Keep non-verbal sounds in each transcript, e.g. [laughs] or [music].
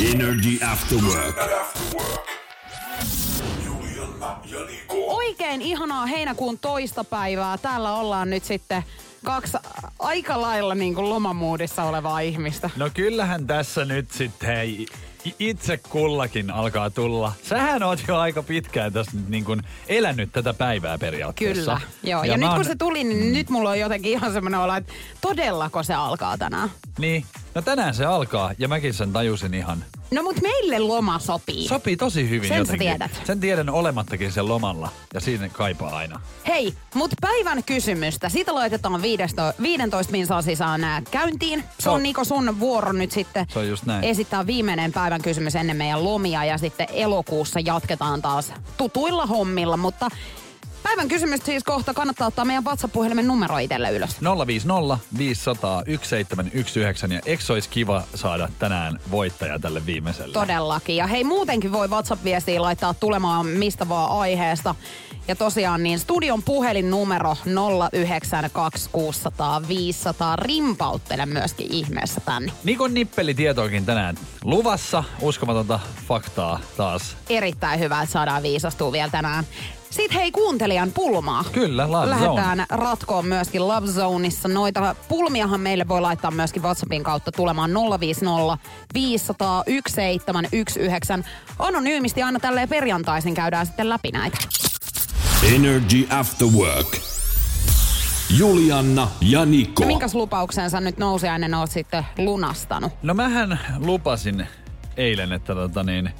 Energy After Work. Oikein ihanaa heinäkuun toista päivää. Täällä ollaan nyt sitten kaksi aika lailla niin kuin lomamuudissa olevaa ihmistä. No kyllähän tässä nyt sitten hei, itse kullakin alkaa tulla. Sähän oot jo aika pitkään tässä nyt niin kuin elänyt tätä päivää periaatteessa. Kyllä, joo. Ja, ja nyt kun se tuli, niin mm. nyt mulla on jotenkin ihan semmoinen olo, että todellako se alkaa tänään? Niin, no tänään se alkaa ja mäkin sen tajusin ihan. No mut meille loma sopii. Sopii tosi hyvin Sen jotenkin. tiedät. Sen tiedän olemattakin sen lomalla ja siinä kaipaa aina. Hei, mut päivän kysymystä. Siitä laitetaan 15, 15 minsaa sisään nää käyntiin. Se on Niko sun vuoro nyt sitten Se on just näin. esittää viimeinen päivän kysymys ennen meidän lomia ja sitten elokuussa jatketaan taas tutuilla hommilla, mutta päivän kysymys siis kohta kannattaa ottaa meidän WhatsApp-puhelimen numero itselle ylös. 050 500 1719 ja eikö olisi kiva saada tänään voittaja tälle viimeiselle? Todellakin. Ja hei, muutenkin voi WhatsApp-viestiä laittaa tulemaan mistä vaan aiheesta. Ja tosiaan niin studion puhelinnumero 092600500 rimpauttele myöskin ihmeessä tänne. Nikon nippelitietoakin tänään luvassa. Uskomatonta faktaa taas. Erittäin hyvä, että saadaan viisastua vielä tänään. Sitten hei kuuntelijan pulmaa. Kyllä, Love Lähdetään ratkoon myöskin Love Zoneissa. Noita pulmiahan meille voi laittaa myöskin WhatsAppin kautta tulemaan 050 500 1719. Anonyymisti aina tälleen perjantaisin käydään sitten läpi näitä. Energy After Work. Julianna ja Niko. No minkäs lupauksen sä nyt nousiainen oot sitten lunastanut? No mähän lupasin eilen, että tota niin,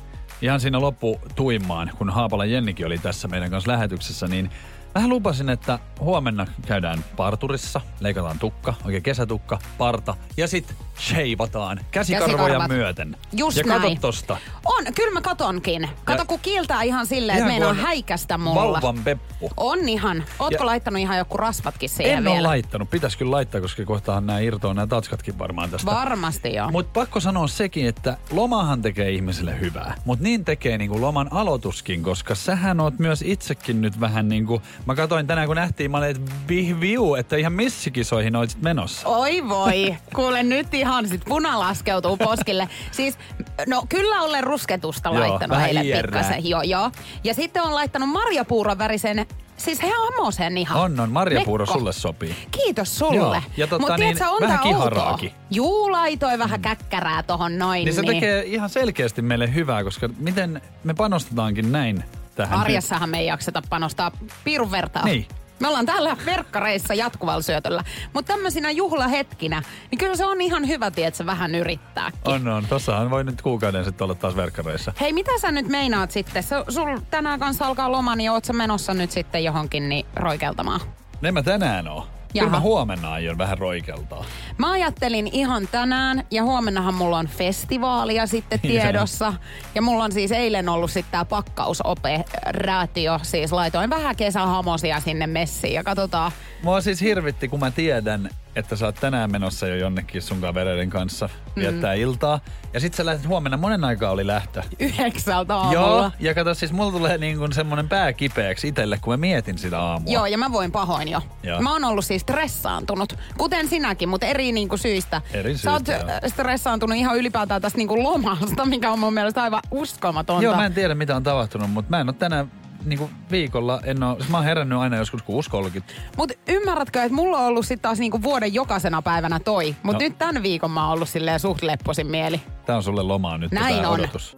ihan siinä loppu tuimaan, kun Haapala Jennikin oli tässä meidän kanssa lähetyksessä, niin Mähän lupasin, että huomenna käydään parturissa, leikataan tukka, oikein kesätukka, parta ja sit sheivataan käsikarvoja Käsikarvat. myöten. Just ja näin. tosta. On, kyllä mä katonkin. Kato, Ja- kun kiiltää ihan silleen, että meinaa on häikästä mulla. Vauvan peppu. On ihan. Ootko Ja- laittanut ihan joku rasvatkin siihen En vielä? ole laittanut. Pitäisi kyllä laittaa, koska kohtahan nämä irtoaa nämä tatskatkin varmaan tästä. Varmasti joo. Mutta pakko sanoa sekin, että lomahan tekee ihmiselle hyvää. Mutta niin tekee niinku loman aloituskin, koska sähän oot myös itsekin nyt vähän niinku... Mä katsoin tänään, kun nähtiin, mä olin, että vihviu, että ihan missikisoihin oisit menossa. Oi voi, kuule nyt ihan sit puna laskeutuu poskille. Siis, no kyllä olen rusketusta Joo, laittanut heille hierrää. pikkasen. Joo, joo. Ja sitten on laittanut marjapuuron värisen, siis he amosen ihan. On, on. Marjapuuro Mekko. sulle sopii. Kiitos sulle. Joo, ja tota Mut niin, tiedätkö, on vähän kiharaakin. Juu, laitoi vähän käkkärää tohon noin. Niin se tekee ihan selkeästi meille hyvää, koska miten me panostetaankin näin tähän. Arjessahan me ei jakseta panostaa pirun vertaa. Niin. Me ollaan täällä verkkareissa jatkuvalla syötöllä. Mutta tämmöisinä juhlahetkinä, niin kyllä se on ihan hyvä, että vähän yrittääkin. On, on. Tossahan voi nyt kuukauden sitten olla taas verkkareissa. Hei, mitä sä nyt meinaat sitten? Sä, sul tänään kanssa alkaa loma, niin oot sä menossa nyt sitten johonkin niin roikeltamaan? Ne mä tänään oo. Kyllä Jaha. mä huomenna aion vähän roikeltaa. Mä ajattelin ihan tänään, ja huomennahan mulla on festivaalia sitten Niin tiedossa. Ja mulla on siis eilen ollut sitten tää pakkausoperaatio. Siis laitoin vähän kesähamosia sinne messiin ja katsotaan. Mua siis hirvitti, kun mä tiedän, että sä oot tänään menossa jo jonnekin sun kavereiden kanssa viettää Mm. iltaa. Ja sit sä lähdet huomenna, monen aikaa oli lähtö. Yhdeksältä aamulla. Joo, ja kato siis mulla tulee niin kuin semmonen pää kipeäksi itelle, kun mä mietin sitä aamua. Joo, ja mä voin pahoin jo. Joo. Mä oon ollut siis stressaantunut, kuten sinäkin, mutta eri niinku syistä. Eri Sä oot syistä, joo. äh, stressaantunut ihan ylipäätään tästä niinku lomasta, [laughs] mikä on mun mielestä aivan uskomatonta. Joo, mä en tiedä mitä on tapahtunut, mutta mä en oo tänään niin kuin viikolla, en oo, siis mä oon herännyt aina joskus 6.30. Mut ymmärrätkö, että mulla on ollut sit taas niinku vuoden jokaisena päivänä toi. Mut No. nyt tämän viikon mä oon ollut silleen suht lepposin mieli. Tää on sulle lomaa nyt Näin tää on. odotus.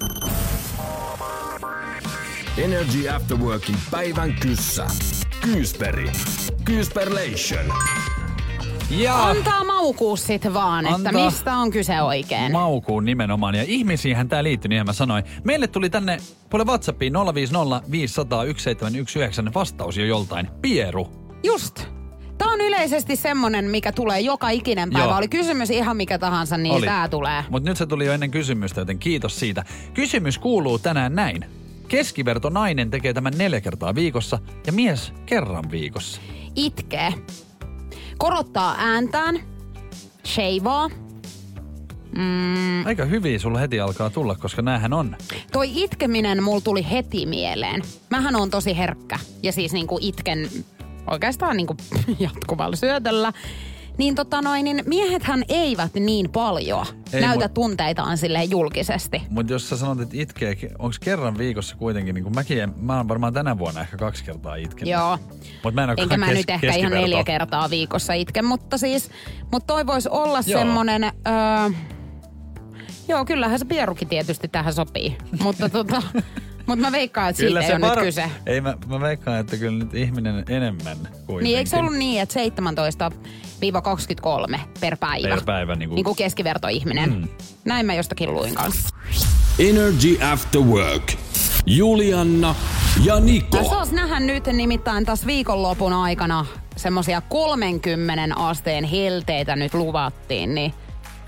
Energy After Workin päivän kyssä. Kyysperi. Kyysperlation. Ja Antaa maukuu sit vaan, että Antaa mistä on kyse oikein. maukuun nimenomaan. Ja ihmisiinhän tää liittyy, niin mä sanoin. Meille tuli tänne puolelle WhatsAppiin 050 500 1719 vastaus jo joltain. Pieru. Just. Tämä on yleisesti semmonen, mikä tulee joka ikinen päivä. Joo. Oli kysymys ihan mikä tahansa, niin Oli. tää tulee. Mutta nyt se tuli jo ennen kysymystä, joten kiitos siitä. Kysymys kuuluu tänään näin. Keskiverto nainen tekee tämän neljä kertaa viikossa ja mies kerran viikossa. Itkee. Korottaa ääntään. Sheivaa. Mm, Aika hyvin sulla heti alkaa tulla, koska näähän on. toi itkeminen mulla tuli heti mieleen. Mähän on tosi herkkä. Ja siis niinku itken oikeastaan niinku [laughs] jatkuvalla syötöllä. Niin tota noin, niin miehethän eivät niin paljon Ei, näytä mut- tunteitaan silleen julkisesti. Mutta jos sä sanot, että itkee, onko kerran viikossa kuitenkin, niin kuin mäkin, en- mä oon varmaan tänä vuonna ehkä kaksi kertaa itkenyt. Joo. Mut mä en Enkä mä kes- nyt ehkä ihan neljä kertaa viikossa itke, mutta siis, mutta toi voisi olla Joo. semmonen, öö, joo kyllähän se pierukin tietysti tähän sopii, mutta tota, [laughs] mutta mä veikkaan, että siitä ei ole var- nyt kyse. Ei, mä, mä veikkaan, että kyllä nyt ihminen enemmän kuin Niin eikö se ollut niin, että 17-23 per päivä? Per päivä, niin kuin- Niin kuin keskivertoihminen. Mm. Näin mä jostakin luin kanssa. Energy After Work. Julianna ja Niko. Ja saas nähdä nyt nimittäin tässä viikonlopun aikana semmosia 30 asteen helteitä nyt luvattiin, niin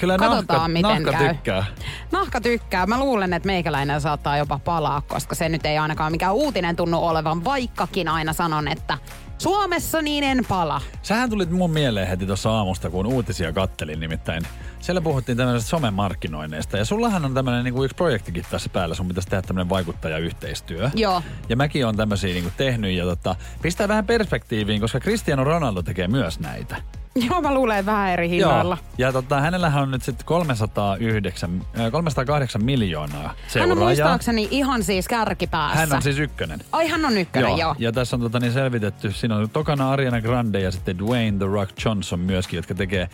Kyllä Katsotaan, nahka, miten nahka käy. tykkää. Nahka tykkää. Mä luulen, että meikäläinen saattaa jopa palaa, koska se nyt ei ainakaan mikään uutinen tunnu olevan, vaikkakin aina sanon, että Suomessa niin en pala. Sähän tulit mun mieleen heti tuossa aamusta, kun uutisia kattelin nimittäin. Siellä puhuttiin tämmöisestä somemarkkinoinneista. Ja sullahan on tämmöinen niin yksi projektikin tässä päällä. Sun pitäisi tehdä tämmöinen vaikuttajayhteistyö. Joo. Ja mäkin on tämmöisiä niin tehnyt. Ja tota, pistää vähän perspektiiviin, koska Cristiano Ronaldo tekee myös näitä. [laughs] Joo, mä luulen, että vähän eri hinnoilla. Ja tota, hänellähän on nyt sitten 309, äh, 308 miljoonaa Hän on seuraajaa. muistaakseni ihan siis kärkipäässä. Hän on siis ykkönen. Ai, hän on ykkönen, joo. joo. Ja tässä on tota, niin selvitetty, siinä on tokana Ariana Grande ja sitten Dwayne The Rock Johnson myöskin, jotka tekee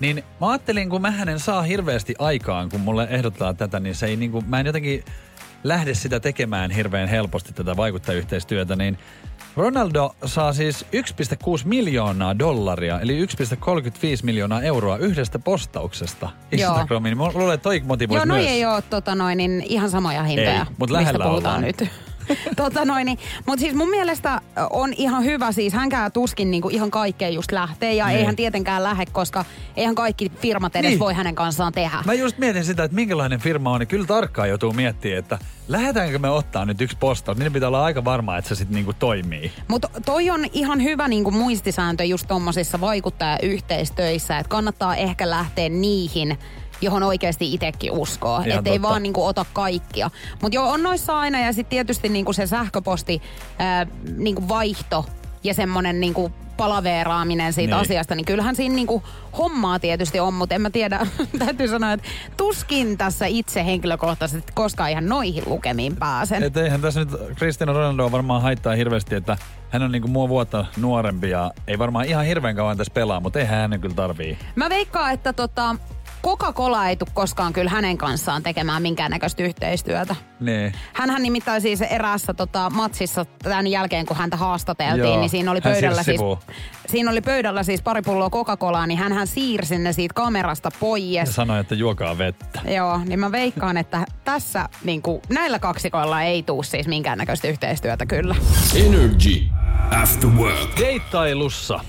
niin mä ajattelin, kun mä en saa hirveästi aikaan, kun mulle ehdottaa tätä, niin se ei niinku, mä en jotenkin lähde sitä tekemään hirveän helposti tätä vaikuttajayhteistyötä, niin Ronaldo saa siis 1,6 miljoonaa dollaria, eli 1,35 miljoonaa euroa yhdestä postauksesta Joo. Instagramiin. Mä luulen, että toi motivoisi Joo, no myös. ei ole tota noin, niin ihan samoja hintoja, Ei, mut mistä lähellä puhutaan ollaan. nyt. [laughs] tota noin, niin, mutta siis mun mielestä on ihan hyvä, siis hänkään tuskin niinku ihan kaikkeen just lähtee ja Niin. eihän tietenkään lähde, koska eihän kaikki firmat edes Niin. voi hänen kanssaan tehdä. Mä just mietin sitä, että minkälainen firma on, niin kyllä tarkkaan joutuu miettimään, että lähdetäänkö me ottaa nyt yksi postaus, niin pitää olla aika varmaa, että se sitten niinku toimii. Mutta toi on ihan hyvä niinku muistisääntö just tommosissa vaikuttajayhteistöissä, että kannattaa ehkä lähteä niihin, johon oikeasti itsekin uskoo. Että ei vaan niinku ota kaikkia. Mutta joo, on noissa aina ja sitten tietysti niinku se sähköposti ää, niinku vaihto ja semmoinen niinku palaveeraaminen siitä Niin. asiasta, niin kyllähän siinä niinku hommaa tietysti on, mutta en mä tiedä, [laughs] täytyy sanoa, että tuskin tässä itse henkilökohtaisesti koskaan ihan noihin lukemiin pääsen. Et eihän tässä nyt Cristiano Ronaldo varmaan haittaa hirveästi, että hän on niinku mua vuotta nuorempi ja ei varmaan ihan hirveän kauan tässä pelaa, mutta eihän hänen kyllä tarvii. Mä veikkaan, että tota, Coca-Cola ei tule koskaan kyllä hänen kanssaan tekemään minkäännäköistä yhteistyötä. Niin. Hänhän nimittäin siis eräässä tota, matsissa tämän jälkeen, kun häntä haastateltiin, Joo, niin siinä oli hän pöydällä siis, siinä oli pöydällä siis pari pulloa Coca-Colaa, niin hän siirsi ne siitä kamerasta Ja pois. sanoi, että juokaa vettä. Joo, niin mä veikkaan, että tässä niin kuin, näillä kaksikoilla ei tuu siis minkäännäköistä yhteistyötä kyllä. Energy After Work. Deittailussa.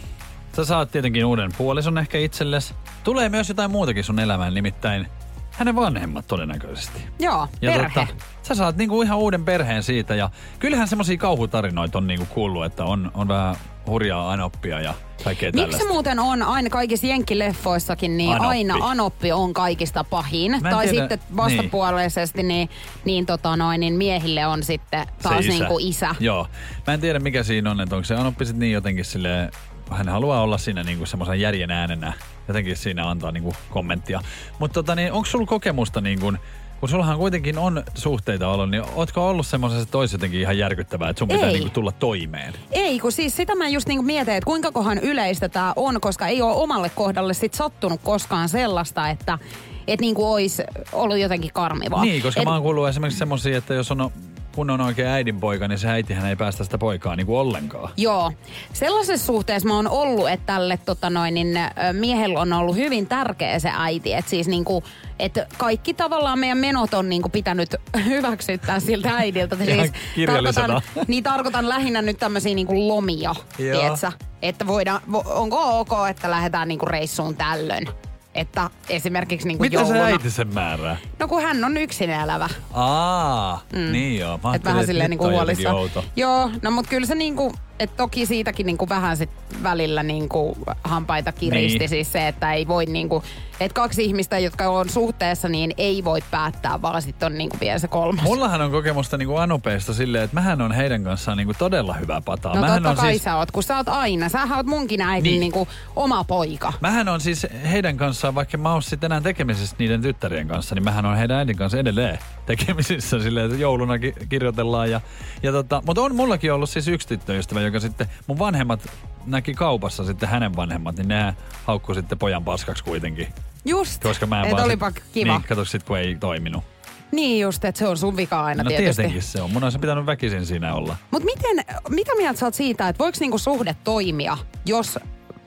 Sä saat tietenkin uuden puolison ehkä itsellesi. Tulee myös jotain muutakin sun elämään, nimittäin hänen vanhemmat todennäköisesti. Joo, Ja perhe. Tota, sä saat niinku ihan uuden perheen siitä ja kyllähän semmosia kauhutarinoita on niinku kuullut, että on, on vähän hurjaa anoppia ja kaikkea Miksi tällaista. muuten on aina kaikissa jenkkileffoissakin, niin Anoppi. aina anoppi on kaikista pahin. Tai tiedä- sitten vastapuolisesti niin, niin, tota noin, niin miehille on sitten taas Se niin kuin isä. Joo. Mä en tiedä mikä siinä on, että onko se anoppi sit niin jotenkin silleen, hän haluaa olla siinä niinku semmoisen järjen äänenä. Jotenkin siinä antaa niinku kommenttia. Mutta tota, niin, onko sulla kokemusta niin kuin, kun sullahan kuitenkin on suhteita ollut, niin ootko ollut semmoisessa, että olisi jotenkin ihan järkyttävää, että sun pitää Ei. niinku tulla toimeen? Ei, kun siis sitä mä just niinku mietin, että kuinka kohan yleistä tämä on, koska ei ole omalle kohdalle sit sattunut koskaan sellaista, että et niinku olisi ollut jotenkin karmivaa. Niin, koska Et- mä oon kuullut esimerkiksi semmosia, että jos on kun on oikein äidinpoika, niin se äitihän ei päästä sitä poikaa niin kuin ollenkaan. Joo. Sellaisessa suhteessa mä oon ollut, että tälle tota noin, niin, miehellä on ollut hyvin tärkeä se äiti. Että siis niinku, että kaikki tavallaan meidän menot on niinku pitänyt [laughs] hyväksyttää siltä äidiltä. Ihan siis tarkoitan, niin tarkoitan lähinnä nyt tämmöisiä niinku lomia, Joo. tietsä? Että voidaan, vo, onko ok, että lähdetään niinku reissuun tällöin? Että esimerkiksi niinku Miten se jouluna. äiti sen määrää? No kun hän on yksin elävä. Aa, mm. niin joo. Mä Että vähän silleen nyt niinku on jotenkin huolissa. outo. Joo, no mut kyllä se niinku, että toki siitäkin niinku vähän sit välillä niinku hampaita kiristi Niin. siis se, että ei voi niinku, että kaksi ihmistä, jotka on suhteessa, niin ei voi päättää, vaan sitten on niinku vielä se kolmas. Mullahan on kokemusta niinku anupeista silleen, että mähän on heidän kanssaan niinku todella hyvä pataa. no mähän totta on kai siis, sä oot, kun sä oot aina. Sähän oot munkin äidin Niin. niinku oma poika. Mähän on siis heidän kanssaan, vaikka mä oon sitten enää tekemisissä niiden tyttärien kanssa, niin mähän on heidän äidin kanssa edelleen tekemisissä silleen, että jouluna ki- kirjoitellaan. Ja, ja tota, mutta on mullakin ollut siis yksi tyttöystävä, joka sitten, mun vanhemmat näki kaupassa sitten hänen vanhemmat, niin ne haukkui sitten pojan paskaksi kuitenkin. Just, Koska mä en et olipa sit, kiva. Niin, kato sit kun ei toiminut. Niin just, että se on sun vika aina No tietysti. tietenkin se on. Mun olisi pitänyt väkisin siinä olla. Mutta miten, mitä mieltä sä oot siitä, että voiko niinku suhde toimia, jos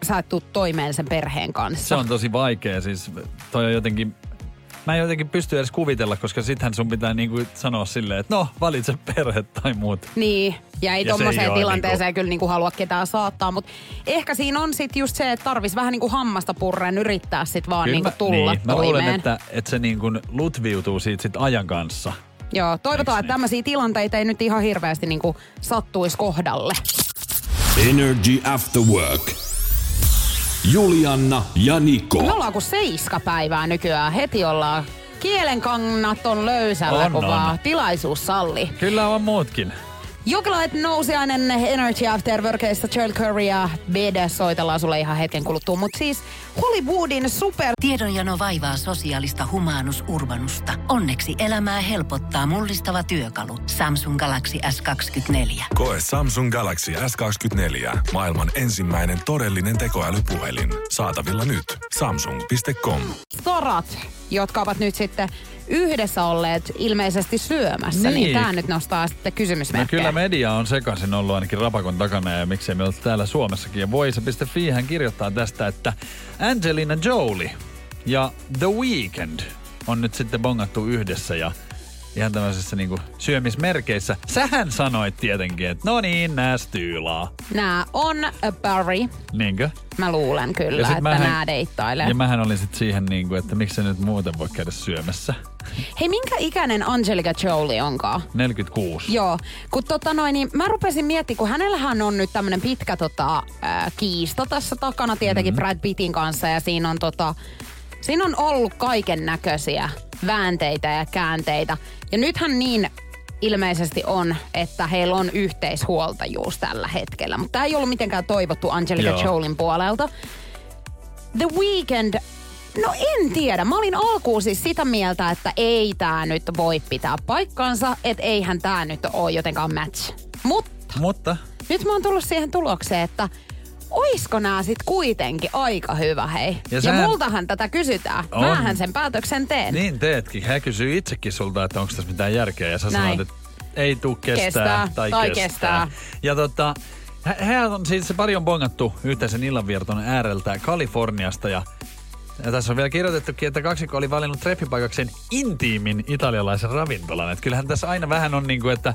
sä et tuu toimeen sen perheen kanssa? Se on tosi vaikea. Siis toi on jotenkin... Mä en jotenkin pysty edes kuvitella, koska sittenhän sun pitää niinku sanoa silleen, että no, valitse perhe tai muut. Niin, ja ei Ja se tommoseen ei oo tilanteeseen kyllä niinku halua ketään saattaa, mutta ehkä siinä on sit just se, että tarvis vähän niinku hammasta purren yrittää sit vaan niinku mä, tulla niin, mä toimeen. luulen, että, että se niin kuin lutviutuu siitä sit ajan kanssa. Joo, toivotaan, Eiks että tämmöisiä tilanteita ei nyt ihan hirveästi niinku sattuisi kohdalle. Energy After Work. Julianna ja Niko. Me ollaan kuin seiska päivää nykyään. Heti ollaan kielenkannat on löysällä, On, kun on. vaan tilaisuus salli. Kyllä on muutkin. Jokelait nousiainen Energy After Workista Joel Curry ja BD soitellaan sulle ihan hetken kuluttua. Mutta siis Hollywoodin super... Tiedonjano vaivaa sosiaalista humanus urbanusta. Onneksi elämää helpottaa mullistava työkalu. Samsung Galaxy S24. Koe Samsung Galaxy S24. Maailman ensimmäinen todellinen tekoälypuhelin. Saatavilla nyt. Samsung.com. starat, jotka ovat nyt sitten yhdessä olleet ilmeisesti syömässä, niin, Niin. tämä nyt nostaa sitten No kysymysmerkkejä. kyllä media on sekaisin ollut ainakin rapakon takana ja miksei me ole täällä Suomessakin. Ja voise.fi hän kirjoittaa tästä, että Angelina Jolie ja The Weeknd on nyt sitten bongattu yhdessä ja ihan tämmöisessä niinku syömismerkeissä. Sähän sanoit tietenkin, että no niin, nää styylaa. Nämä on a Barry. Niinkö? Mä luulen kyllä, että mähän- nämä deittailee. Ja mähän olin sitten siihen niinku, että miksi se nyt muuten voi käydä syömässä. Hei, minkä ikäinen Angelica Jolie onkaan? 46. Joo, kun tota noin, niin mä rupesin miettimään, kun hänellähän on nyt tämmönen pitkä tota, ää, kiista tässä takana tietenkin Mhm. mm-hmm. Brad Pittin kanssa ja siinä on tota, siinä on ollut kaiken näköisiä väänteitä ja käänteitä. Ja nythän niin ilmeisesti on, että heillä on yhteishuoltajuus tällä hetkellä. Mutta tämä ei ollut mitenkään toivottu Angelica Joo. Jolin puolelta. The Weeknd, no en tiedä. Mä olin alkuun siis sitä mieltä, että ei tää nyt voi pitää paikkaansa, että eihän tää nyt ole jotenkaan match. Mutta Mutta nyt mä oon tullut siihen tulokseen, että oisko nää sit kuitenkin aika hyvä, hei. Ja sähän- ja multahan tätä kysytään. On. Mähän sen päätöksen teen. niin teetkin. Hän kysyy itsekin sulta, että onko tässä mitään järkeä. Ja sä Näin. sanoit, että ei tuu kestää, Kestää, tai, tai kestää. kestää. Ja tota, hä- hän on siis se pari on bongattu yhteisen illanvierton ääreltä Kaliforniasta ja ja tässä on vielä kirjoitettukin, että kaksikko oli valinnut treffipaikakseen intiimin italialaisen ravintolan. Että kyllähän tässä aina vähän on niin kuin, että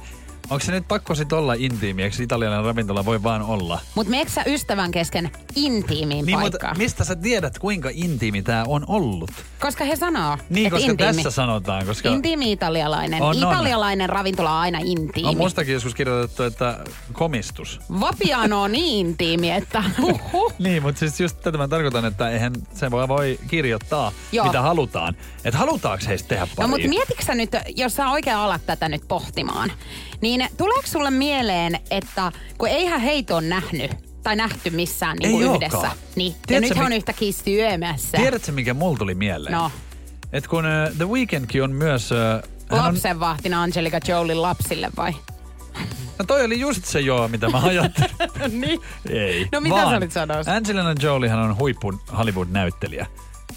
onko se nyt pakko sit olla intiimi, eikö italialainen ravintola voi vaan olla? Mut meneekö sä ystävän kesken intiimiin Niin, paikkaan? mistä sä tiedät, kuinka intiimi tämä on ollut? Koska he sanoo, Niin, että koska intiimi. tässä sanotaan, koska... Intiimi italialainen. On, on. Italialainen ravintola on aina intiimi. On mustakin joskus kirjoitettu, että komistus. Vapiano on niin intiimi, että huhhuh. Niin, mutta siis just tätä mä tarkoitan, että eihän se voi, voi kirjoittaa, Joo. mitä halutaan. Että halutaanko heistä tehdä pari? No mutta mietitkö sä nyt, jos sä oikein alat tätä nyt pohtimaan, niin tuleeko sulle mieleen, että kun eihän heitä ole nähnyt tai nähty missään niin kuin yhdessä. ookaan. Niin. Tiedätkö, ja nyt mi- on yhtäkkiä syömässä. Tiedätkö, mikä mulla tuli mieleen? No, Et kun uh, The Weekndkin on myös... Uh, lapsenvahtina Angelica Jolin lapsille vai? No toi oli just se joo, mitä mä ajattelin. [laughs] niin. Ei. No mitä vaan sä olit sanoa? Angelina Joliehan on huippu Hollywood-näyttelijä.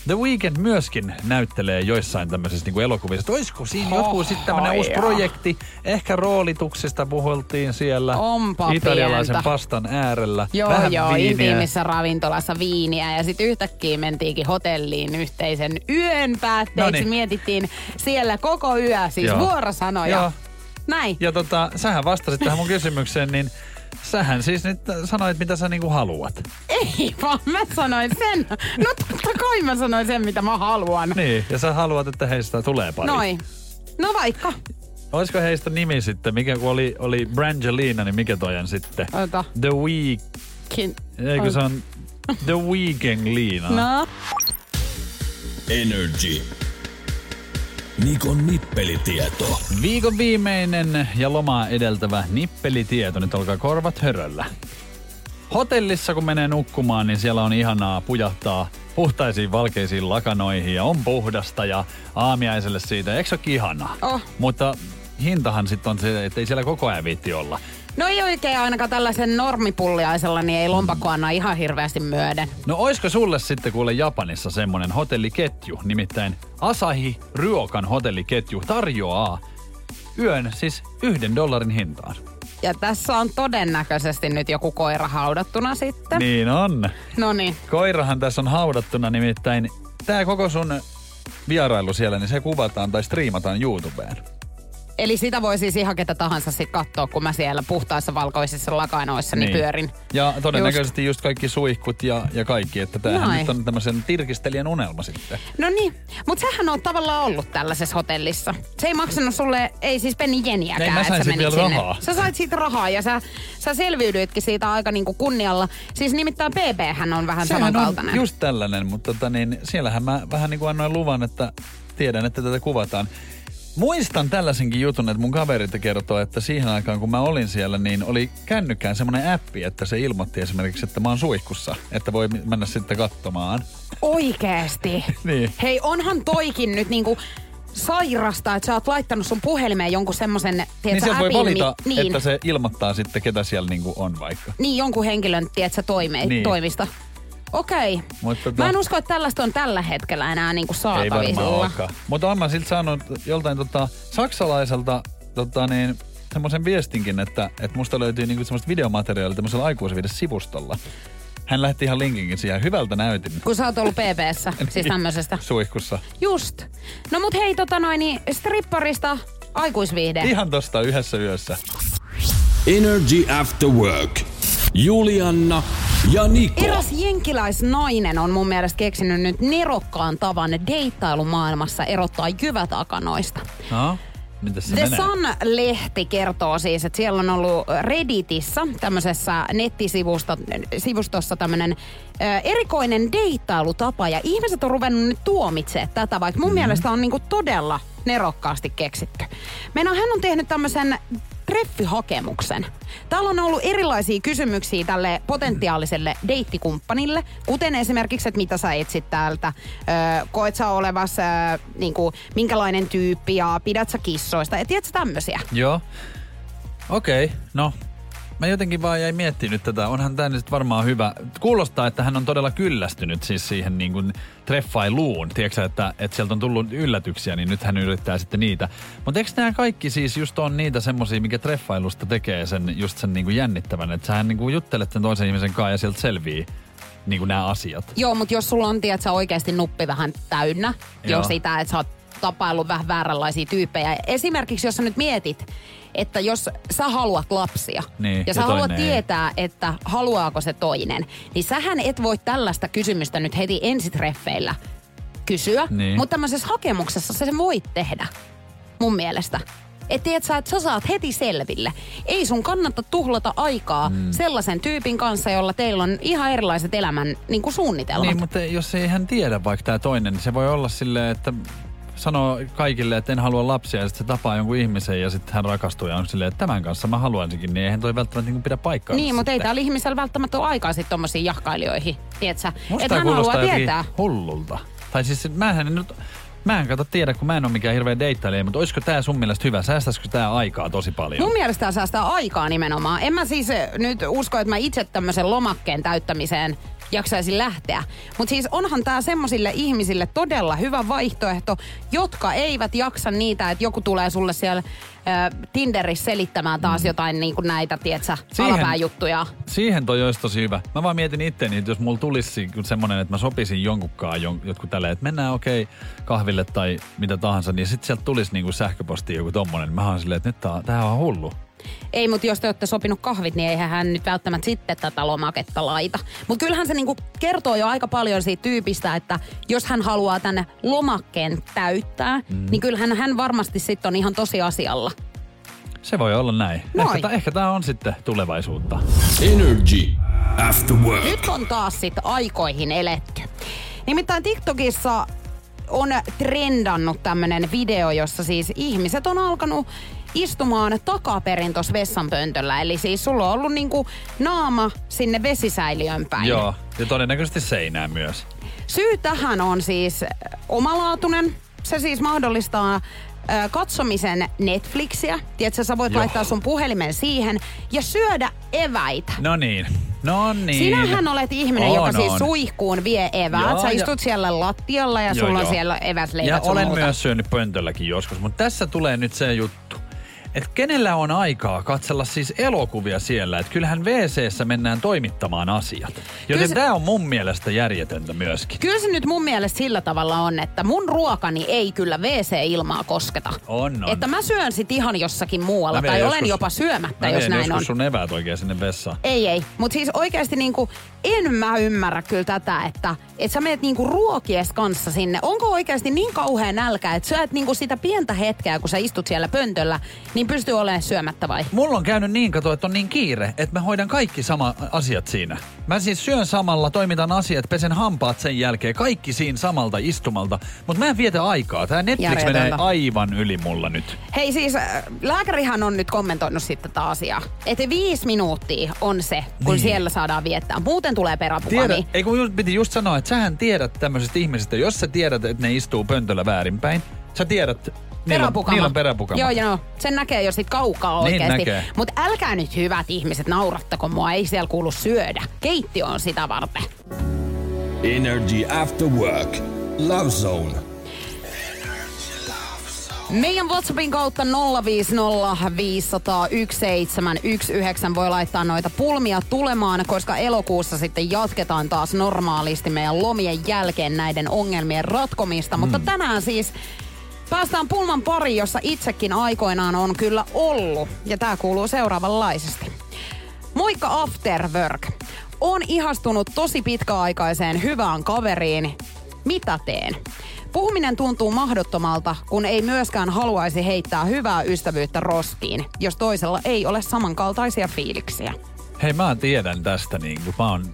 The Weeknd myöskin näyttelee joissain tämmöisissä niin elokuvissa. Että olisiko siinä Hohoja. joku sitten tämmöinen uusi projekti? Ehkä roolituksista puhultiin siellä. Onpa Italialaisen pientä. pastan äärellä. Joo, Vähän joo, viiniä. intiimissä ravintolassa viiniä ja sitten yhtäkkiä mentiinkin hotelliin yhteisen yön päätteeksi. Noniin. Mietittiin siellä koko yö, siis Joo. vuorosanoja. Joo. Näin. Ja tota, sähän vastasit tähän mun kysymykseen, niin sähän siis nyt sanoit, mitä sä niinku haluat. Ei vaan mä sanoin sen. No totta kai mä sanoin sen, mitä mä haluan. Niin, ja sä haluat, että heistä tulee pari. Noin. No vaikka. Olisiko heistä nimi sitten, mikä kun oli, oli Brangelina, niin mikä toinen sitten? Ota. The Week... Kin... Eikö se on The Weekend Liina? No. Energy. Nikon nippelitieto. Viikon viimeinen ja lomaa edeltävä nippelitieto. Nyt olkaa korvat höröllä. Hotellissa kun menee nukkumaan, niin siellä on ihanaa pujahtaa puhtaisiin valkeisiin lakanoihin ja on puhdasta ja aamiaiselle siitä. Eikö se ihanaa? Oh. Mutta hintahan sitten on se, että ei siellä koko ajan viitti olla. No ei oikein ainakaan tällaisen normipulliaisella, niin ei lompakko anna ihan hirveästi myöden. No oisko sulle sitten kuule Japanissa semmonen hotelliketju, nimittäin Asahi Ryokan hotelliketju tarjoaa yön siis yhden dollarin hintaan. Ja tässä on todennäköisesti nyt joku koira haudattuna sitten. Niin on. No niin. Koirahan tässä on haudattuna nimittäin. Tää koko sun vierailu siellä, niin se kuvataan tai striimataan YouTubeen. Eli sitä voi siis ihan ketä tahansa sitten katsoa, kun mä siellä puhtaissa valkoisissa lakanoissa niin. pyörin. Ja todennäköisesti just, just kaikki suihkut ja, ja kaikki, että tämähän Noin. nyt on tämmöisen tirkistelijän unelma sitten. No niin, mutta sähän on tavallaan ollut tällaisessa hotellissa. Se ei maksanut sulle, ei siis penni jeniäkään, Ei, mä että sain sä siitä menit sinne. rahaa. Sä sait siitä rahaa ja sä, sä selviydyitkin siitä aika niinku kunnialla. Siis nimittäin BB hän on vähän Sehän samankaltainen. on just tällainen, mutta tota niin, siellähän mä vähän niin kuin annoin luvan, että tiedän, että tätä kuvataan. Muistan tällaisenkin jutun, että mun kaverit kertoo, että siihen aikaan kun mä olin siellä, niin oli kännykkään semmoinen appi, että se ilmoitti esimerkiksi, että mä oon suihkussa, että voi mennä sitten katsomaan. Oikeesti. [laughs] Niin. Hei, onhan toikin nyt niinku sairasta, että sä oot laittanut sun puhelimeen jonkun semmosen, Niin siellä voi valita, mi- niin, että se ilmoittaa sitten, ketä siellä niinku on vaikka. niin jonkun henkilön, tiedätkö, toime, Niin. niin. toimista. Okei. Mutta tota- Mä en usko, että tällaista on tällä hetkellä enää niinku Ei varmaan saatavilla. olekaan. Mutta oon mä siltä saanut joltain tota, saksalaiselta tota niin, semmoisen viestinkin, että, että musta löytyy niinku semmoista videomateriaalia tämmöisellä aikuisviidesivustolla. Hän lähti ihan linkinkin siihen. Hyvältä näytin. Kun sä oot ollut PPssä, [laughs] siis tämmöisestä. Suihkussa. Just. No mut hei tota noin, niin stripparista aikuisviihde. Ihan tosta yhdessä yössä. Energy After Work. Julianna ja Niko. Eräs jenkiläisnainen on mun mielestä keksinyt nyt nerokkaan tavan deittailumaailmassa erottaa jyvät akanoista. No, mitäs se The menee? Sun-lehti kertoo siis, että siellä on ollut Redditissä, tämmöisessä nettisivustossa tämmöinen erikoinen deittailutapa. Ja ihmiset on ruvennut nyt tuomitsemaan tätä, vaikka mun mm. mielestä on niinku todella nerokkaasti keksitty. Meina hän on tehnyt tämmöisen treffihakemuksen. Täällä on ollut erilaisia kysymyksiä tälle potentiaaliselle deittikumppanille, kuten esimerkiksi, että mitä sä etsit täältä, öö, koet sä olevas, öö, niinku, minkälainen tyyppi ja pidät sä kissoista, ja tiedätkö tämmöisiä? Joo. Okei, okay, no. Mä jotenkin vaan jäin miettimään nyt tätä. Onhan tämä nyt varmaan hyvä. Kuulostaa, että hän on todella kyllästynyt siis siihen niin kuin treffailuun. Tiedätkö, että, että sieltä on tullut yllätyksiä, niin nyt hän yrittää sitten niitä. Mutta eikö nämä kaikki siis just on niitä semmosia, mikä treffailusta tekee sen, just sen niin kuin jännittävän? Että sähän niin kuin juttelet sen toisen ihmisen kanssa ja sieltä selvii niin kuin nämä asiat. Joo, mutta jos sulla on, tiedät, sä oikeasti nuppi vähän täynnä Joo. jo sitä, että sä oot tapaillut vähän vääränlaisia tyyppejä. Esimerkiksi jos sä nyt mietit, että jos sä haluat lapsia Niin, ja ja sä haluat toinen ei. tietää, että haluaako se toinen, niin sähän et voi tällaista kysymystä nyt heti ensitreffeillä kysyä, Niin. mutta tämmöisessä hakemuksessa sä sen voit tehdä, mun mielestä. Et tiedät sä, että sä saat heti selville. Ei sun kannata tuhlata aikaa mm. sellaisen tyypin kanssa, jolla teillä on ihan erilaiset elämän niin kuin suunnitelmat. Niin, mutta jos ei hän tiedä vaikka tämä toinen, niin se voi olla silleen, että sanoo kaikille, että en halua lapsia ja sitten se tapaa jonkun ihmisen ja sitten hän rakastuu ja on silleen, että tämän kanssa mä haluaisinkin, niin eihän toi välttämättä niin pidä paikkaa. Niin, mutta ei täällä ihmisellä välttämättä ole aikaa sitten tommosiin jahkailijoihin? Musta Että hän haluaa tietää. hullulta. Tai siis mä en nyt, mä en kato tiedä, kun mä en ole mikään hirveä deittailija, mutta olisiko tää sun mielestä hyvä? Säästäisikö tää aikaa tosi paljon? Mun mielestä tää säästää aikaa nimenomaan. En mä siis eh, nyt usko, että mä itse tämmöisen lomakkeen täyttämiseen jaksaisin lähteä. Mutta siis onhan tämä semmoisille ihmisille todella hyvä vaihtoehto, jotka eivät jaksa niitä, että joku tulee sulle siellä äh, Tinderissä selittämään taas mm. jotain niin kuin näitä, tietsä, alapääjuttuja. Siihen toi olisi tosi hyvä. Mä vaan mietin itteni, että jos mulla tulisi semmoinen, että mä sopisin jonkunkaan jon, jotkut tälleen, että mennään okei okay, kahville tai mitä tahansa, niin sitten sieltä tulisi niinku sähköpostiin joku tommonen. Niin mä oon silleen, että nyt tää, tää on hullu. Ei, mutta jos te olette sopinut kahvit, niin eihän hän nyt välttämättä sitten tätä lomaketta laita. Mutta kyllähän se niinku kertoo jo aika paljon siitä tyypistä, että jos hän haluaa tänne lomakkeen täyttää, mm. niin kyllähän hän varmasti sitten on ihan tosi asialla. Se voi olla näin. Ehkä, ehkä tämä on sitten tulevaisuutta. Energy After Work. Nyt on taas sitten aikoihin eletty. Nimittäin TikTokissa on trendannut tämmönen video, jossa siis ihmiset on alkanut istumaan takaperin tuossa vessanpöntöllä. Eli siis sulla on ollut niinku naama sinne vesisäiliön päin. Joo, ja todennäköisesti seinään myös. Syy tähän on siis omalaatuinen. Se siis mahdollistaa ö, katsomisen Netflixiä. Tiedätkö, sä voit Joo. laittaa sun puhelimen siihen ja syödä eväitä. No niin. No niin. Sinähän olet ihminen, on, joka siis on. suihkuun vie eväät. Joo, Sä istut ja... siellä lattialla ja joo, sulla joo. on siellä eväsleivät Ja olen muuta. myös syönyt pöntölläkin joskus, mutta tässä tulee nyt se juttu että kenellä on aikaa katsella siis elokuvia siellä, että kyllähän wc mennään toimittamaan asiat. Joten se... tämä on mun mielestä järjetöntä myöskin. Kyllä se nyt mun mielestä sillä tavalla on, että mun ruokani ei kyllä WC-ilmaa kosketa. On, on. Että mä syön sit ihan jossakin muualla, tai joskus, olen jopa syömättä, jos näin on. sun eväät oikein sinne vessaan. Ei, ei. Mutta siis oikeasti niinku, en mä ymmärrä kyllä tätä, että et sä menet niinku ruokies kanssa sinne. Onko oikeasti niin kauhean nälkä, että syöt niinku sitä pientä hetkeä, kun sä istut siellä pöntöllä, niin pystyy olemaan syömättä vai? Mulla on käynyt niin, kato, että on niin kiire, että mä hoidan kaikki sama asiat siinä. Mä siis syön samalla, toimitan asiat, pesen hampaat sen jälkeen, kaikki siinä samalta istumalta. Mutta mä en vietä aikaa. Tää Netflix menee aivan yli mulla nyt. Hei siis, äh, lääkärihän on nyt kommentoinut sitten tätä asiaa. Että viisi minuuttia on se, kun niin. siellä saadaan viettää. Muuten tulee peräpukami. Tiedä, ei kun just, piti just sanoa, että sähän tiedät tämmöisistä ihmisistä, jos sä tiedät, että ne istuu pöntöllä väärinpäin, sä tiedät, Niillä on, niillä on peräpukama. Joo, joo. Sen näkee jo sit kaukaa niin oikeasti. Niin Mutta älkää nyt hyvät ihmiset naurattako mua, ei siellä kuulu syödä. Keittiö on sitä varten. Energy After Work. Love Zone. Meidän WhatsAppin kautta 050 voi laittaa noita pulmia tulemaan, koska elokuussa sitten jatketaan taas normaalisti meidän lomien jälkeen näiden ongelmien ratkomista. Mm. Mutta tänään siis Päästään pulman pari, jossa itsekin aikoinaan on kyllä ollut. Ja tämä kuuluu seuraavanlaisesti. Moikka After Work. On ihastunut tosi pitkäaikaiseen hyvään kaveriin. Mitä teen? Puhuminen tuntuu mahdottomalta, kun ei myöskään haluaisi heittää hyvää ystävyyttä roskiin, jos toisella ei ole samankaltaisia fiiliksiä. Hei, mä tiedän tästä, niin kuin, mä oon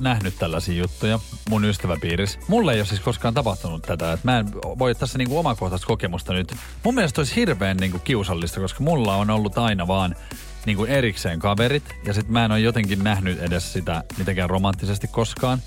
nähnyt tällaisia juttuja mun ystäväpiirissä. Mulle ei ole siis koskaan tapahtunut tätä, että mä en voi tässä niin omakohtaista kokemusta nyt. Mun mielestä olisi hirveän niin kiusallista, koska mulla on ollut aina vaan niin erikseen kaverit, ja sit mä en ole jotenkin nähnyt edes sitä mitenkään romanttisesti koskaan.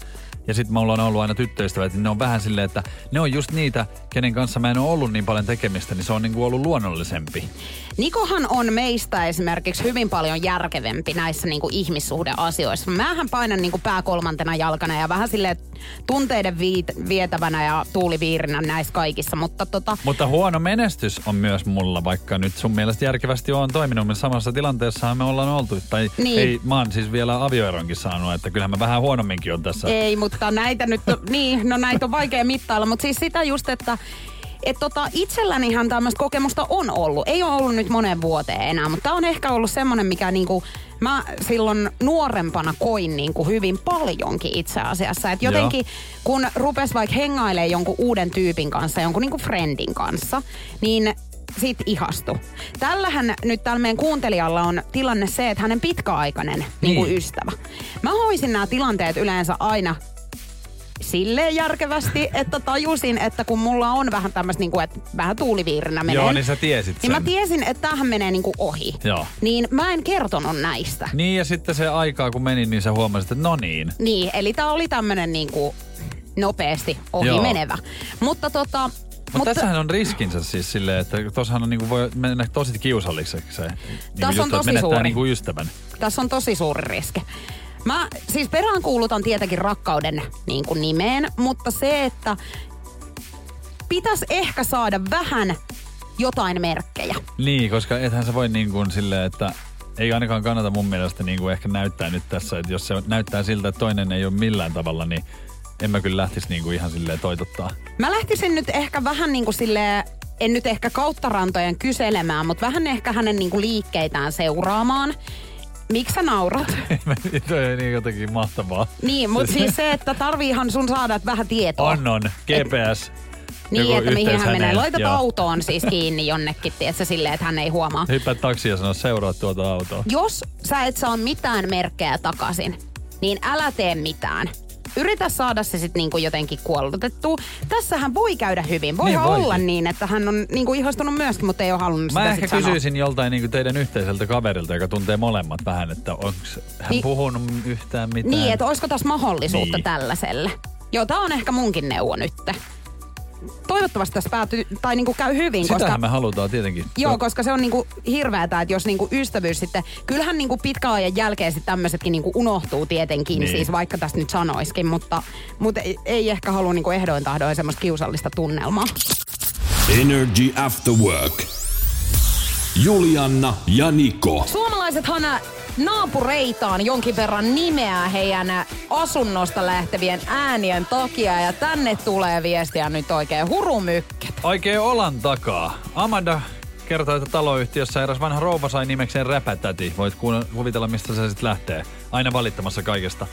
Ja sitten mulla on ollut aina tyttöystävät, että ne on vähän silleen, että ne on just niitä, kenen kanssa mä en ole ollut niin paljon tekemistä, niin se on niinku ollut luonnollisempi. Nikohan on meistä esimerkiksi hyvin paljon järkevempi näissä niinku ihmissuhdeasioissa. Mähän painan niinku pää kolmantena jalkana ja vähän sille tunteiden viit- vietävänä ja tuuliviirinä näissä kaikissa. Mutta, tota... mutta huono menestys on myös mulla, vaikka nyt sun mielestä järkevästi on toiminut. Me samassa tilanteessa me ollaan oltu. Tai niin. ei, mä oon siis vielä avioeronkin saanut, että kyllähän mä vähän huonomminkin on tässä. Ei, mutta näitä nyt, niin, no näitä on vaikea mittailla. Mutta siis sitä just, että et tota, itsellänihan tämmöistä kokemusta on ollut. Ei ole ollut nyt monen vuoteen enää, mutta tämä on ehkä ollut semmoinen, mikä niinku, mä silloin nuorempana koin niinku hyvin paljonkin itse asiassa. Et jotenkin Joo. kun rupes vaikka hengailemaan jonkun uuden tyypin kanssa, jonkun niinku friendin kanssa, niin sit ihastu. Tällähän nyt tällä meidän kuuntelijalla on tilanne se, että hänen pitkäaikainen niin. Niin ystävä. Mä hoisin nämä tilanteet yleensä aina silleen järkevästi, että tajusin, että kun mulla on vähän tämmöistä, niin kuin, että vähän tuuliviirinä menee. Joo, niin sä tiesit sen. Niin mä tiesin, että tämähän menee niin kuin ohi. Joo. Niin mä en kertonut näistä. Niin ja sitten se aikaa kun meni, niin sä huomasit, että no niin. Niin, eli tää oli tämmönen niin kuin nopeasti ohi Joo. menevä. Mutta tota, mutta, mutta tässähän on riskinsä siis silleen, että tossahan on niinku voi mennä tosi kiusalliseksi se niinku juttu, on tosi suuri. niinku ystävän. Tässä on tosi suuri riski. Mä siis peräänkuulutan tietenkin rakkauden niin kuin nimeen, mutta se, että pitäisi ehkä saada vähän jotain merkkejä. Niin, koska ethän se voi niin kuin silleen, että ei ainakaan kannata mun mielestä niin kuin ehkä näyttää nyt tässä, että jos se näyttää siltä, että toinen ei ole millään tavalla, niin en mä kyllä lähtisi niin kuin ihan silleen toitottaa. Mä lähtisin nyt ehkä vähän niin kuin silleen, en nyt ehkä kauttarantojen kyselemään, mutta vähän ehkä hänen niin kuin liikkeitään seuraamaan. Miksi sä naurat? [laughs] Toi on niin jotenkin mahtavaa. niin, mutta siis se, että tarviihan sun saada vähän tietoa. On, on. GPS. Niin, Joku että mihin hän menee. Laitat autoon siis [laughs] kiinni jonnekin, tiedätkö, silleen, että hän ei huomaa. Hyppää taksi ja sanoo, seuraa tuota autoa. Jos sä et saa mitään merkkejä takaisin, niin älä tee mitään. Yritä saada se sitten niinku jotenkin kuollutettua. Tässähän voi käydä hyvin. Voi Niin voikin. olla niin, että hän on niinku ihastunut myöskin, mutta ei ole halunnut sitä Mä sit ehkä sanoa. kysyisin joltain niin teidän yhteiseltä kaverilta, joka tuntee molemmat vähän, että onko hän Niin- puhunut yhtään mitään. Niin, että olisiko tässä mahdollisuutta Niin. tällaiselle. Joo, tää on ehkä munkin neuvo nyt. Toivottavasti tässä päätyy, tai niinku käy hyvin, Sitähän koska... me halutaan tietenkin. Joo, koska se on niinku hirveetä, että jos niinku ystävyys sitten, kyllähän niinku pitkän ajan jälkeen sitten tämmöisetkin niinku unohtuu tietenkin, Niin. niin. siis vaikka tästä nyt sanoiskin, mutta, mutta ei, ei ehkä halua niinku ehdoin tahdoin semmoista kiusallista tunnelmaa. Energy After Work. Julianna ja Niko. Suomalaisethan naapureitaan jonkin verran nimeää heidän asunnosta lähtevien äänien takia ja tänne tulee viestiä nyt oikein hurumykkä. Oikein olan takaa. Amanda kertoo, että taloyhtiössä eräs vanha rouva sai nimekseen räpätäti. Voit kuvitella, mistä se sitten lähtee. Aina valittamassa kaikesta.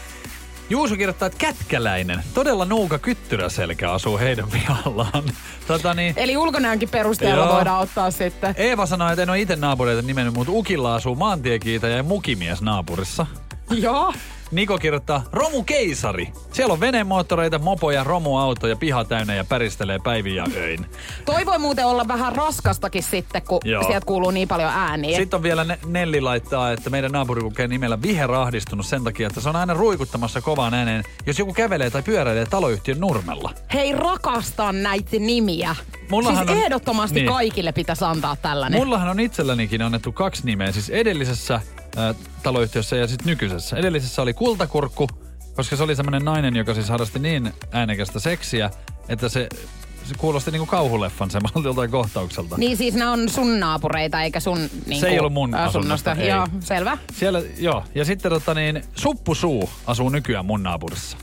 Juuso kirjoittaa, että kätkäläinen, todella nuuka kyttyräselkä asuu heidän pihallaan. Tota niin, Eli ulkonäönkin perusteella Joo. voidaan ottaa sitten. Eeva sanoi, että en ole itse naapureita nimennyt, mutta Ukilla asuu maantiekiitaja ja mukimies naapurissa. Joo. Niko kirjoittaa, romukeisari. Siellä on venemoottoreita, mopoja, romuautoja, piha täynnä ja päristelee päivin ja öin. [laughs] Toi voi muuten olla vähän raskastakin sitten, kun Joo. sieltä kuuluu niin paljon ääniä. Sitten on vielä ne- Nelli laittaa, että meidän naapuri lukee nimellä viherahdistunut sen takia, että se on aina ruikuttamassa kovaan ääneen, jos joku kävelee tai pyöräilee taloyhtiön nurmella. Hei, rakastan näitä nimiä. Mullahan siis on- ehdottomasti niin. kaikille pitäisi antaa tällainen. Mullahan on itsellänikin annettu kaksi nimeä, siis edellisessä taloyhtiössä ja sitten nykyisessä. Edellisessä oli kultakurkku, koska se oli semmoinen nainen, joka siis harrasti niin äänekästä seksiä, että se, se kuulosti niinku kauhuleffan semmoiselta joltain kohtaukselta. Niin siis ne on sun naapureita eikä sun niin Se ei ollut mun asunnosta, ei. Joo, selvä. Siellä, joo. Ja sitten tota niin, Suppusuu asuu nykyään mun naapurissa.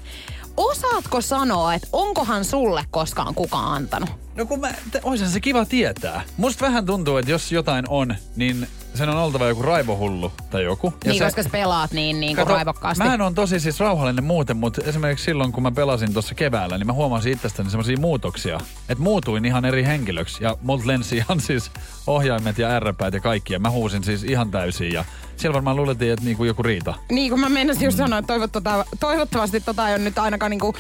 Osaatko sanoa, että onkohan sulle koskaan kukaan antanut? No kun mä, te, oishan se kiva tietää. Musta vähän tuntuu, että jos jotain on, niin sen on oltava joku raivohullu tai joku. Ja niin, se, koska sä pelaat niin, niin kuin Kato, raivokkaasti. Mähän on tosi siis rauhallinen muuten, mutta esimerkiksi silloin, kun mä pelasin tuossa keväällä, niin mä huomasin itsestäni semmoisia muutoksia. Että muutuin ihan eri henkilöksi. Ja mut lensi [laughs] ihan siis ohjaimet ja ärräpäät ja kaikki. Ja mä huusin siis ihan täysin. Ja siellä varmaan luulettiin, että niinku joku riita. Niin kuin mä menisin just sanoa, että toivottavasti, toivottavasti tota ei ole nyt ainakaan niinku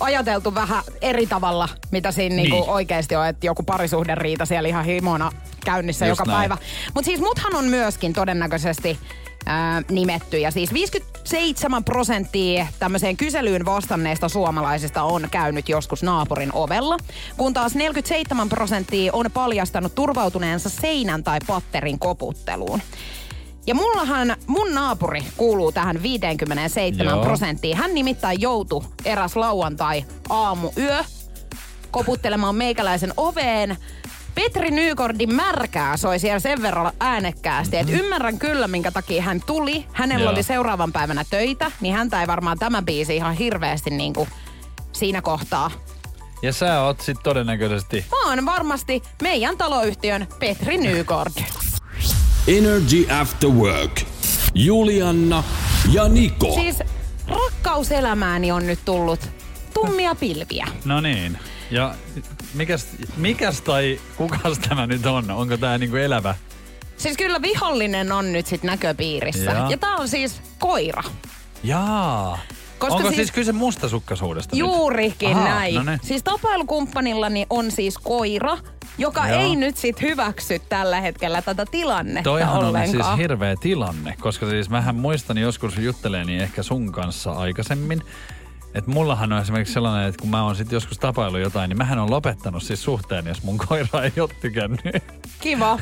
ajateltu vähän eri tavalla, mitä siinä niinku Niin. oikeasti on, että joku parisuhden riita siellä ihan himona käynnissä Just joka näin. päivä. Mutta siis muthan on myöskin todennäköisesti ää, nimetty ja siis 57 prosenttia tämmöiseen kyselyyn vastanneista suomalaisista on käynyt joskus naapurin ovella, kun taas 47 prosenttia on paljastanut turvautuneensa seinän tai patterin koputteluun. Ja mullahan, mun naapuri kuuluu tähän 57 Joo. prosenttiin. Hän nimittäin joutui eräs lauantai aamu yö koputtelemaan meikäläisen oveen. Petri Nykordin märkää soi siellä sen verran äänekkäästi, että ymmärrän kyllä, minkä takia hän tuli. Hänellä Joo. oli seuraavan päivänä töitä, niin häntä ei varmaan tämä biisi ihan hirveästi niin kuin siinä kohtaa. Ja sä oot sit todennäköisesti... Mä oon varmasti meidän taloyhtiön Petri Nykord. [laughs] Energy After Work. Julianna ja Niko. Siis rakkauselämääni on nyt tullut tummia pilviä. No niin. Ja mikäs, mikäs tai kukas tämä nyt on? Onko tää niinku elävä? Siis kyllä vihollinen on nyt sit näköpiirissä. Joo. Ja tää on siis koira. Jaa. Koska Onko siis- siis, kyse mustasukkaisuudesta Juurikin nyt? Aha, näin. No niin. Siis tapailukumppanillani on siis koira, joka Joo. ei nyt sit hyväksy tällä hetkellä tätä tilannetta Toihan on ollenkaan. siis hirveä tilanne, koska siis mähän muistan joskus jutteleeni ehkä sun kanssa aikaisemmin, että mullahan on esimerkiksi sellainen, että kun mä oon sitten joskus tapailu jotain, niin mähän on lopettanut siis suhteen, jos mun koira ei ole tykännyt. Kiva.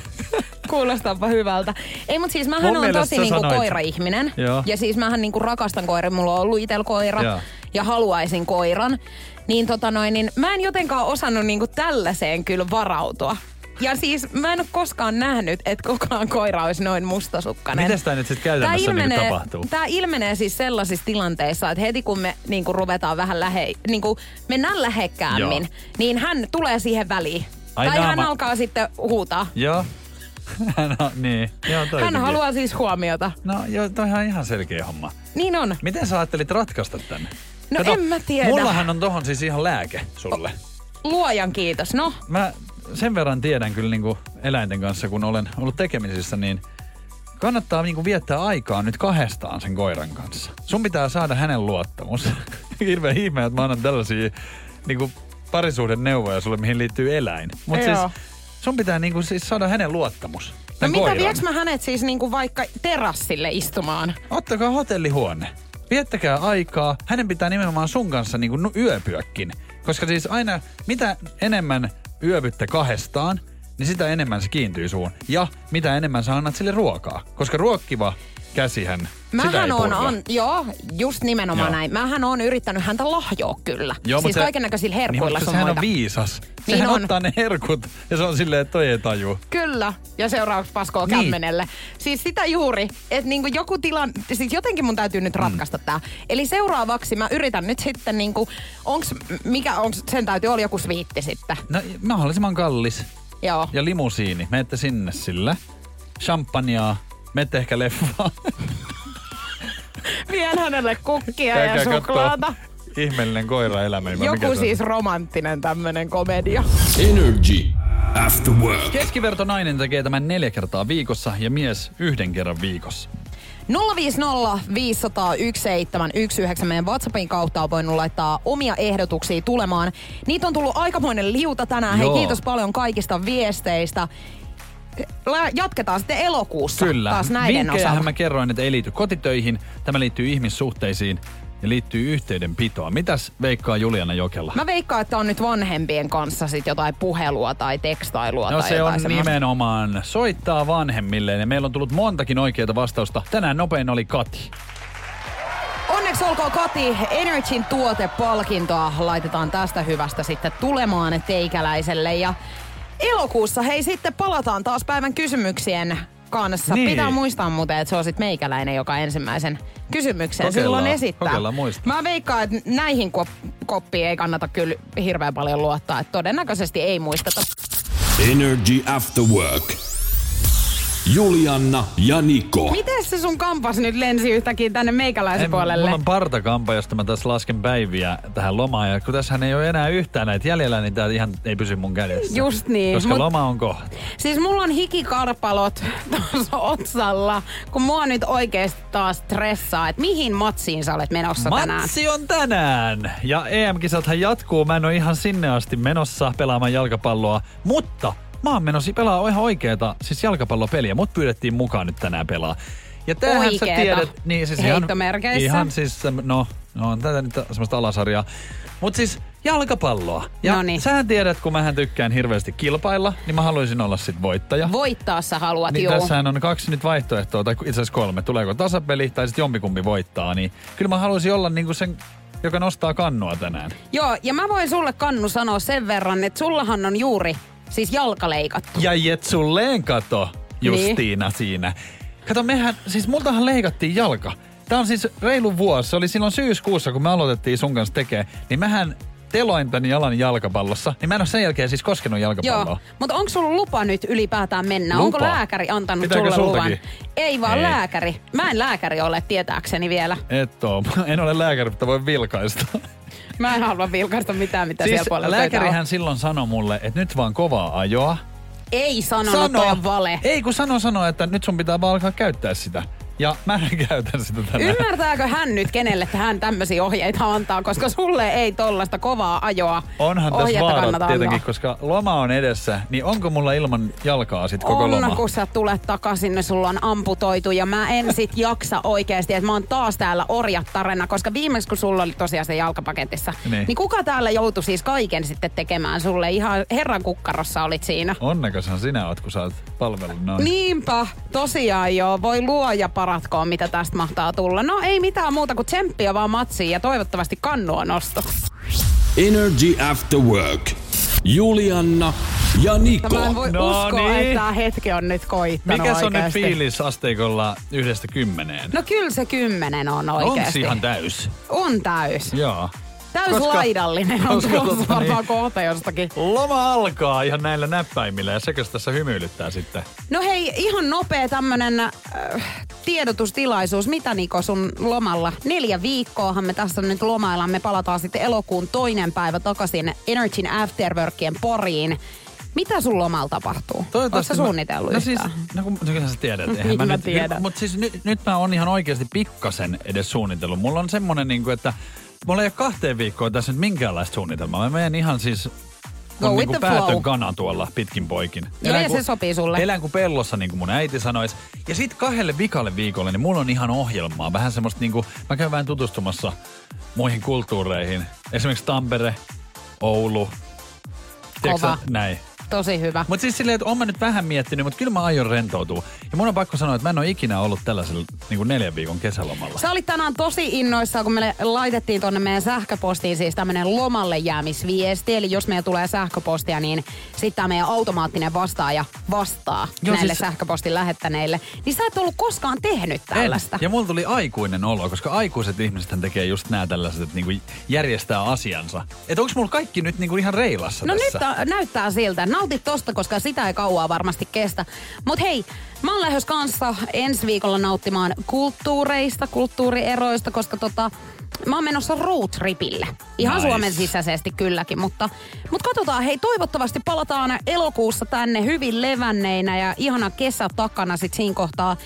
Kuulostaapa hyvältä. Ei, mutta siis mähän on tosi niinku sanoit- koira-ihminen. Joo. Ja siis mähän niinku rakastan koiria. Mulla on ollut itsellä koira Joo. ja haluaisin koiran. Niin tota noin, niin mä en jotenkaan osannut niinku tällaiseen kyllä varautua. Ja siis mä en ole koskaan nähnyt, että kukaan koira olisi noin mustasukkainen. Miten tämä nyt sitten käytännössä niin tapahtuu? Tämä ilmenee siis sellaisissa tilanteissa, että heti kun me niin kuin ruvetaan vähän lähe, niin kuin mennään lähekkäämmin, Joo. niin hän tulee siihen väliin. Ai tai hän naama- alkaa sitten huutaa. Joo. Hän [laughs] on, niin. Joo, Hän toikin. haluaa siis huomiota. No joo, toihan on ihan selkeä homma. Niin on. Miten sä ajattelit ratkaista tänne? No en mä tiedä. Mullahan on tohon siis ihan lääke sulle. Luojan kiitos. No, Mä sen verran tiedän kyllä niinku eläinten kanssa, kun olen ollut tekemisissä, niin kannattaa niinku viettää aikaa nyt kahdestaan sen koiran kanssa. Sun pitää saada hänen luottamus. [laughs] Hirveän ihme, että mä annan tällaisia niinku parisuuden neuvoja sulle, mihin liittyy eläin. Mutta siis sun pitää niinku siis saada hänen luottamus. no mitä vieks mä hänet siis niinku vaikka terassille istumaan? Ottakaa hotellihuone. Viettäkää aikaa. Hänen pitää nimenomaan sun kanssa niin kuin yöpyäkin. Koska siis aina, mitä enemmän yöpytte kahdestaan, niin sitä enemmän se kiintyy suun. Ja mitä enemmän sä annat sille ruokaa. Koska ruokkiva käsihän, Mähän on, on, joo, just nimenomaan Joo. näin. Mähän on yrittänyt häntä lahjoa kyllä. Joo, siis kaiken näköisillä Niin, herkuilla mutta sun sehän on viisas. Niin Sehän on. ottaa ne herkut ja se on silleen, että toi ei taju. Kyllä, ja seuraavaksi paskoo Niin. kämmenelle. Siis sitä juuri, että niinku joku tilan, siis jotenkin mun täytyy nyt ratkaista mm. tää. Eli seuraavaksi mä yritän nyt sitten niinku, onks, mikä onks, sen täytyy olla joku sviitti sitten. No mahdollisimman kallis. Joo. Ja limusiini. Menette sinne sillä. Champagnea. Menette ehkä leffaan. Vien hänelle kukkia Käykää ja kattoo suklaata. Ihmeellinen koira-elämä. vai mikä Joku on? siis romanttinen tämmönen komedia. Energy After Work. Keskiverto nainen tekee tämän neljä kertaa viikossa ja mies yhden kerran viikossa. 050 500 1719 meidän WhatsAppin kautta on voinut laittaa omia ehdotuksia tulemaan. Niitä on tullut aikamoinen liuta tänään. Joo. Hei, kiitos paljon kaikista viesteistä. Jatketaan sitten elokuussa Kyllä. taas näiden Vinkkejähän osalta. mä kerroin, että ei liity kotitöihin. Tämä liittyy ihmissuhteisiin ja liittyy yhteydenpitoon. Mitäs veikkaa Juliana Jokela? Mä veikkaan, että on nyt vanhempien kanssa sit jotain puhelua tai tekstailua No tai se on semmoista. nimenomaan soittaa vanhemmille ja meillä on tullut montakin oikeita vastausta. Tänään nopein oli Kati. Onneksi olkoon Kati, Energyn tuotepalkintoa laitetaan tästä hyvästä sitten tulemaan teikäläiselle. Ja elokuussa hei sitten palataan taas päivän kysymyksien kanssa. Niin. Pitää muistaa muuten, että se on sitten meikäläinen, joka ensimmäisen kysymyksen Kokeillaan, silloin esittää. kokeillaan muistaa. Mä veikkaan, että näihin kop- koppiin ei kannata kyllä hirveän paljon luottaa. Että todennäköisesti ei muisteta. Energy After Work. Julianna ja Niko. Miten se sun kampas nyt lensi yhtäkkiä tänne meikäläisen En, puolelle? mulla on partakampa, josta mä tässä lasken päiviä tähän lomaan. Ja kun tässähän ei ole enää yhtään näitä jäljellä, niin tää ihan ei pysy mun kädessä. Just niin. Koska Mut- loma on kohta. Siis mulla on hikikarpalot [laughs] tuossa otsalla, kun mua nyt oikeesti taas stressaa, että mihin matsiin sä olet menossa tänään. Matsi on tänään! Ja EM-kisathan jatkuu. Mä en ole ihan sinne asti menossa pelaamaan jalkapalloa, mutta mä oon menossa pelaa ihan oikeeta, siis jalkapallopeliä. Mut pyydettiin mukaan nyt tänään pelaa. Ja tämähän sä tiedät, niin siis ihan, ihan siis, no, no on tätä nyt semmoista alasarjaa. Mut siis jalkapalloa. Ja Noniin. sähän tiedät, kun mähän tykkään hirveästi kilpailla, niin mä haluaisin olla sit voittaja. Voittaa sä haluat, Niin juu. tässähän on kaksi nyt vaihtoehtoa, tai itse asiassa kolme. Tuleeko tasapeli tai sitten jompikumpi voittaa, niin kyllä mä haluaisin olla niinku sen, joka nostaa kannua tänään. Joo, ja mä voin sulle Kannu sanoa sen verran, että sullahan on juuri siis jalkaleikattu. Ja Jetsulleen kato, Justiina niin. siinä. Kato, mehän, siis multahan leikattiin jalka. Tää on siis reilu vuosi. Se oli silloin syyskuussa, kun me aloitettiin sun kanssa tekee. Niin mähän teloin tän jalan jalkapallossa. Niin mä en ole sen jälkeen siis koskenut jalkapalloa. Joo, mutta onko sulla lupa nyt ylipäätään mennä? Lupa? Onko lääkäri antanut Pitääkö sulle luvan? sultakin? Ei vaan Ei. lääkäri. Mä en lääkäri ole tietääkseni vielä. Et oo. [laughs] En ole lääkäri, mutta voi vilkaista. Mä en halua vilkaista mitään, mitä siis siellä puolella töitä on. lääkärihän silloin sanoi mulle, että nyt vaan kovaa ajoa. Ei sanonut, toi on vale. Ei kun sano sano, että nyt sun pitää vaan alkaa käyttää sitä. Ja mä käytän sitä tänään. Ymmärtääkö hän nyt, kenelle hän tämmöisiä ohjeita antaa, koska sulle ei tollasta kovaa ajoa Onhan tässä vaarat tietenkin, antaa. koska loma on edessä, niin onko mulla ilman jalkaa sit koko on, loma? kun sä tulet takaisin, niin sulla on amputoitu ja mä en sit [laughs] jaksa oikeasti, että mä oon taas täällä orjattarena, koska viimeksi kun sulla oli tosiaan se jalkapaketissa, Niin. niin. kuka täällä joutui siis kaiken sitten tekemään sulle? Ihan herran kukkarossa olit siinä. Onnekashan sinä oot, kun sä oot palvellut noin. Niinpä, tosiaan joo. Voi luoja paratkoon, mitä tästä mahtaa tulla. No ei mitään muuta kuin tsemppiä vaan matsiin ja toivottavasti kannua nosto. Energy After Work. Julianna ja Niko. Mä en voi No uskoa, niin. että tämä hetki on nyt koittanut Mikä on nyt fiilis asteikolla yhdestä kymmeneen? No kyllä se kymmenen on Onko oikeasti. ihan täys? On täys. Joo. Täys Koska- laidallinen on koska tulossa tota niin- varmaan kohta jostakin. Loma alkaa ihan näillä näppäimillä ja sekös tässä hymyilyttää sitten. No hei, ihan nopea tämmönen äh, tiedotustilaisuus. Mitä Niko sun lomalla? Neljä viikkoahan me tässä nyt lomaillaan. Me palataan sitten elokuun toinen päivä takaisin Energyn Afterworkien poriin. Mitä sun lomalla tapahtuu? Oletko sä mä- suunnitellut no siis, yhtään? no kun, no sä tiedät. Eihän Niin [laughs] mä nyt, tiedän. Mutta siis nyt, nyt mä oon ihan oikeasti pikkasen edes suunnitellut. Mulla on semmonen niinku, että mulla ei ole kahteen viikkoon tässä nyt minkäänlaista suunnitelmaa. Mä menen ihan siis Go on niinku the päätön flow. kana tuolla pitkin poikin. Joo, ja se sopii sulle. Elän kuin pellossa, niin kuin mun äiti sanoisi. Ja sit kahdelle vikalle viikolle, niin mulla on ihan ohjelmaa. Vähän semmoista niinku, mä käyn vähän tutustumassa muihin kulttuureihin. Esimerkiksi Tampere, Oulu. Tiedätkö Kova. sä, Näin. Tosi hyvä. Mutta siis silleen, että oon mä nyt vähän miettinyt, mutta kyllä mä aion rentoutua. Ja mun on pakko sanoa, että mä en ole ikinä ollut tällaisella niin kuin neljän viikon kesälomalla. Sä olit tänään tosi innoissaan, kun me laitettiin tonne meidän sähköpostiin siis tämmönen lomalle jäämisviesti. Eli jos meillä tulee sähköpostia, niin sitten tämä meidän automaattinen vastaaja vastaa Joo, näille siis- sähköpostin lähettäneille. Niin sä et ollut koskaan tehnyt tällaista. En. Ja mulla tuli aikuinen olo, koska aikuiset ihmiset tekee just nämä tällaiset, että niinku järjestää asiansa. Että onko mulla kaikki nyt niinku ihan reilassa No tässä? nyt tä- näyttää siltä. Nautit tosta, koska sitä ei kauaa varmasti kestä. Mut hei, mä oon lähdössä kanssa ensi viikolla nauttimaan kulttuureista, kulttuurieroista, koska tota, mä oon menossa roadtripille. Ihan Nice. Suomen sisäisesti kylläkin, mutta, mutta katsotaan. Hei, toivottavasti palataan elokuussa tänne hyvin levänneinä ja ihana kesä takana sit siinä kohtaa.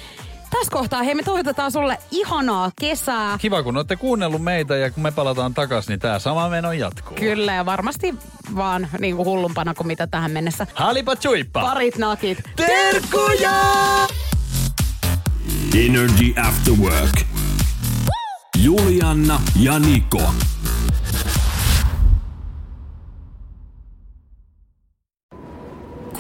Tässä kohtaa, hei, me toivotetaan sulle ihanaa kesää. Kiva, kun olette kuunnellut meitä ja kun me palataan takaisin, niin tämä sama meno jatkuu. Kyllä, ja varmasti vaan niin kuin hullumpana kuin mitä tähän mennessä. Halipa chuippa! Parit nakit. Terkkuja! Energy After Work. Julianna ja Niko.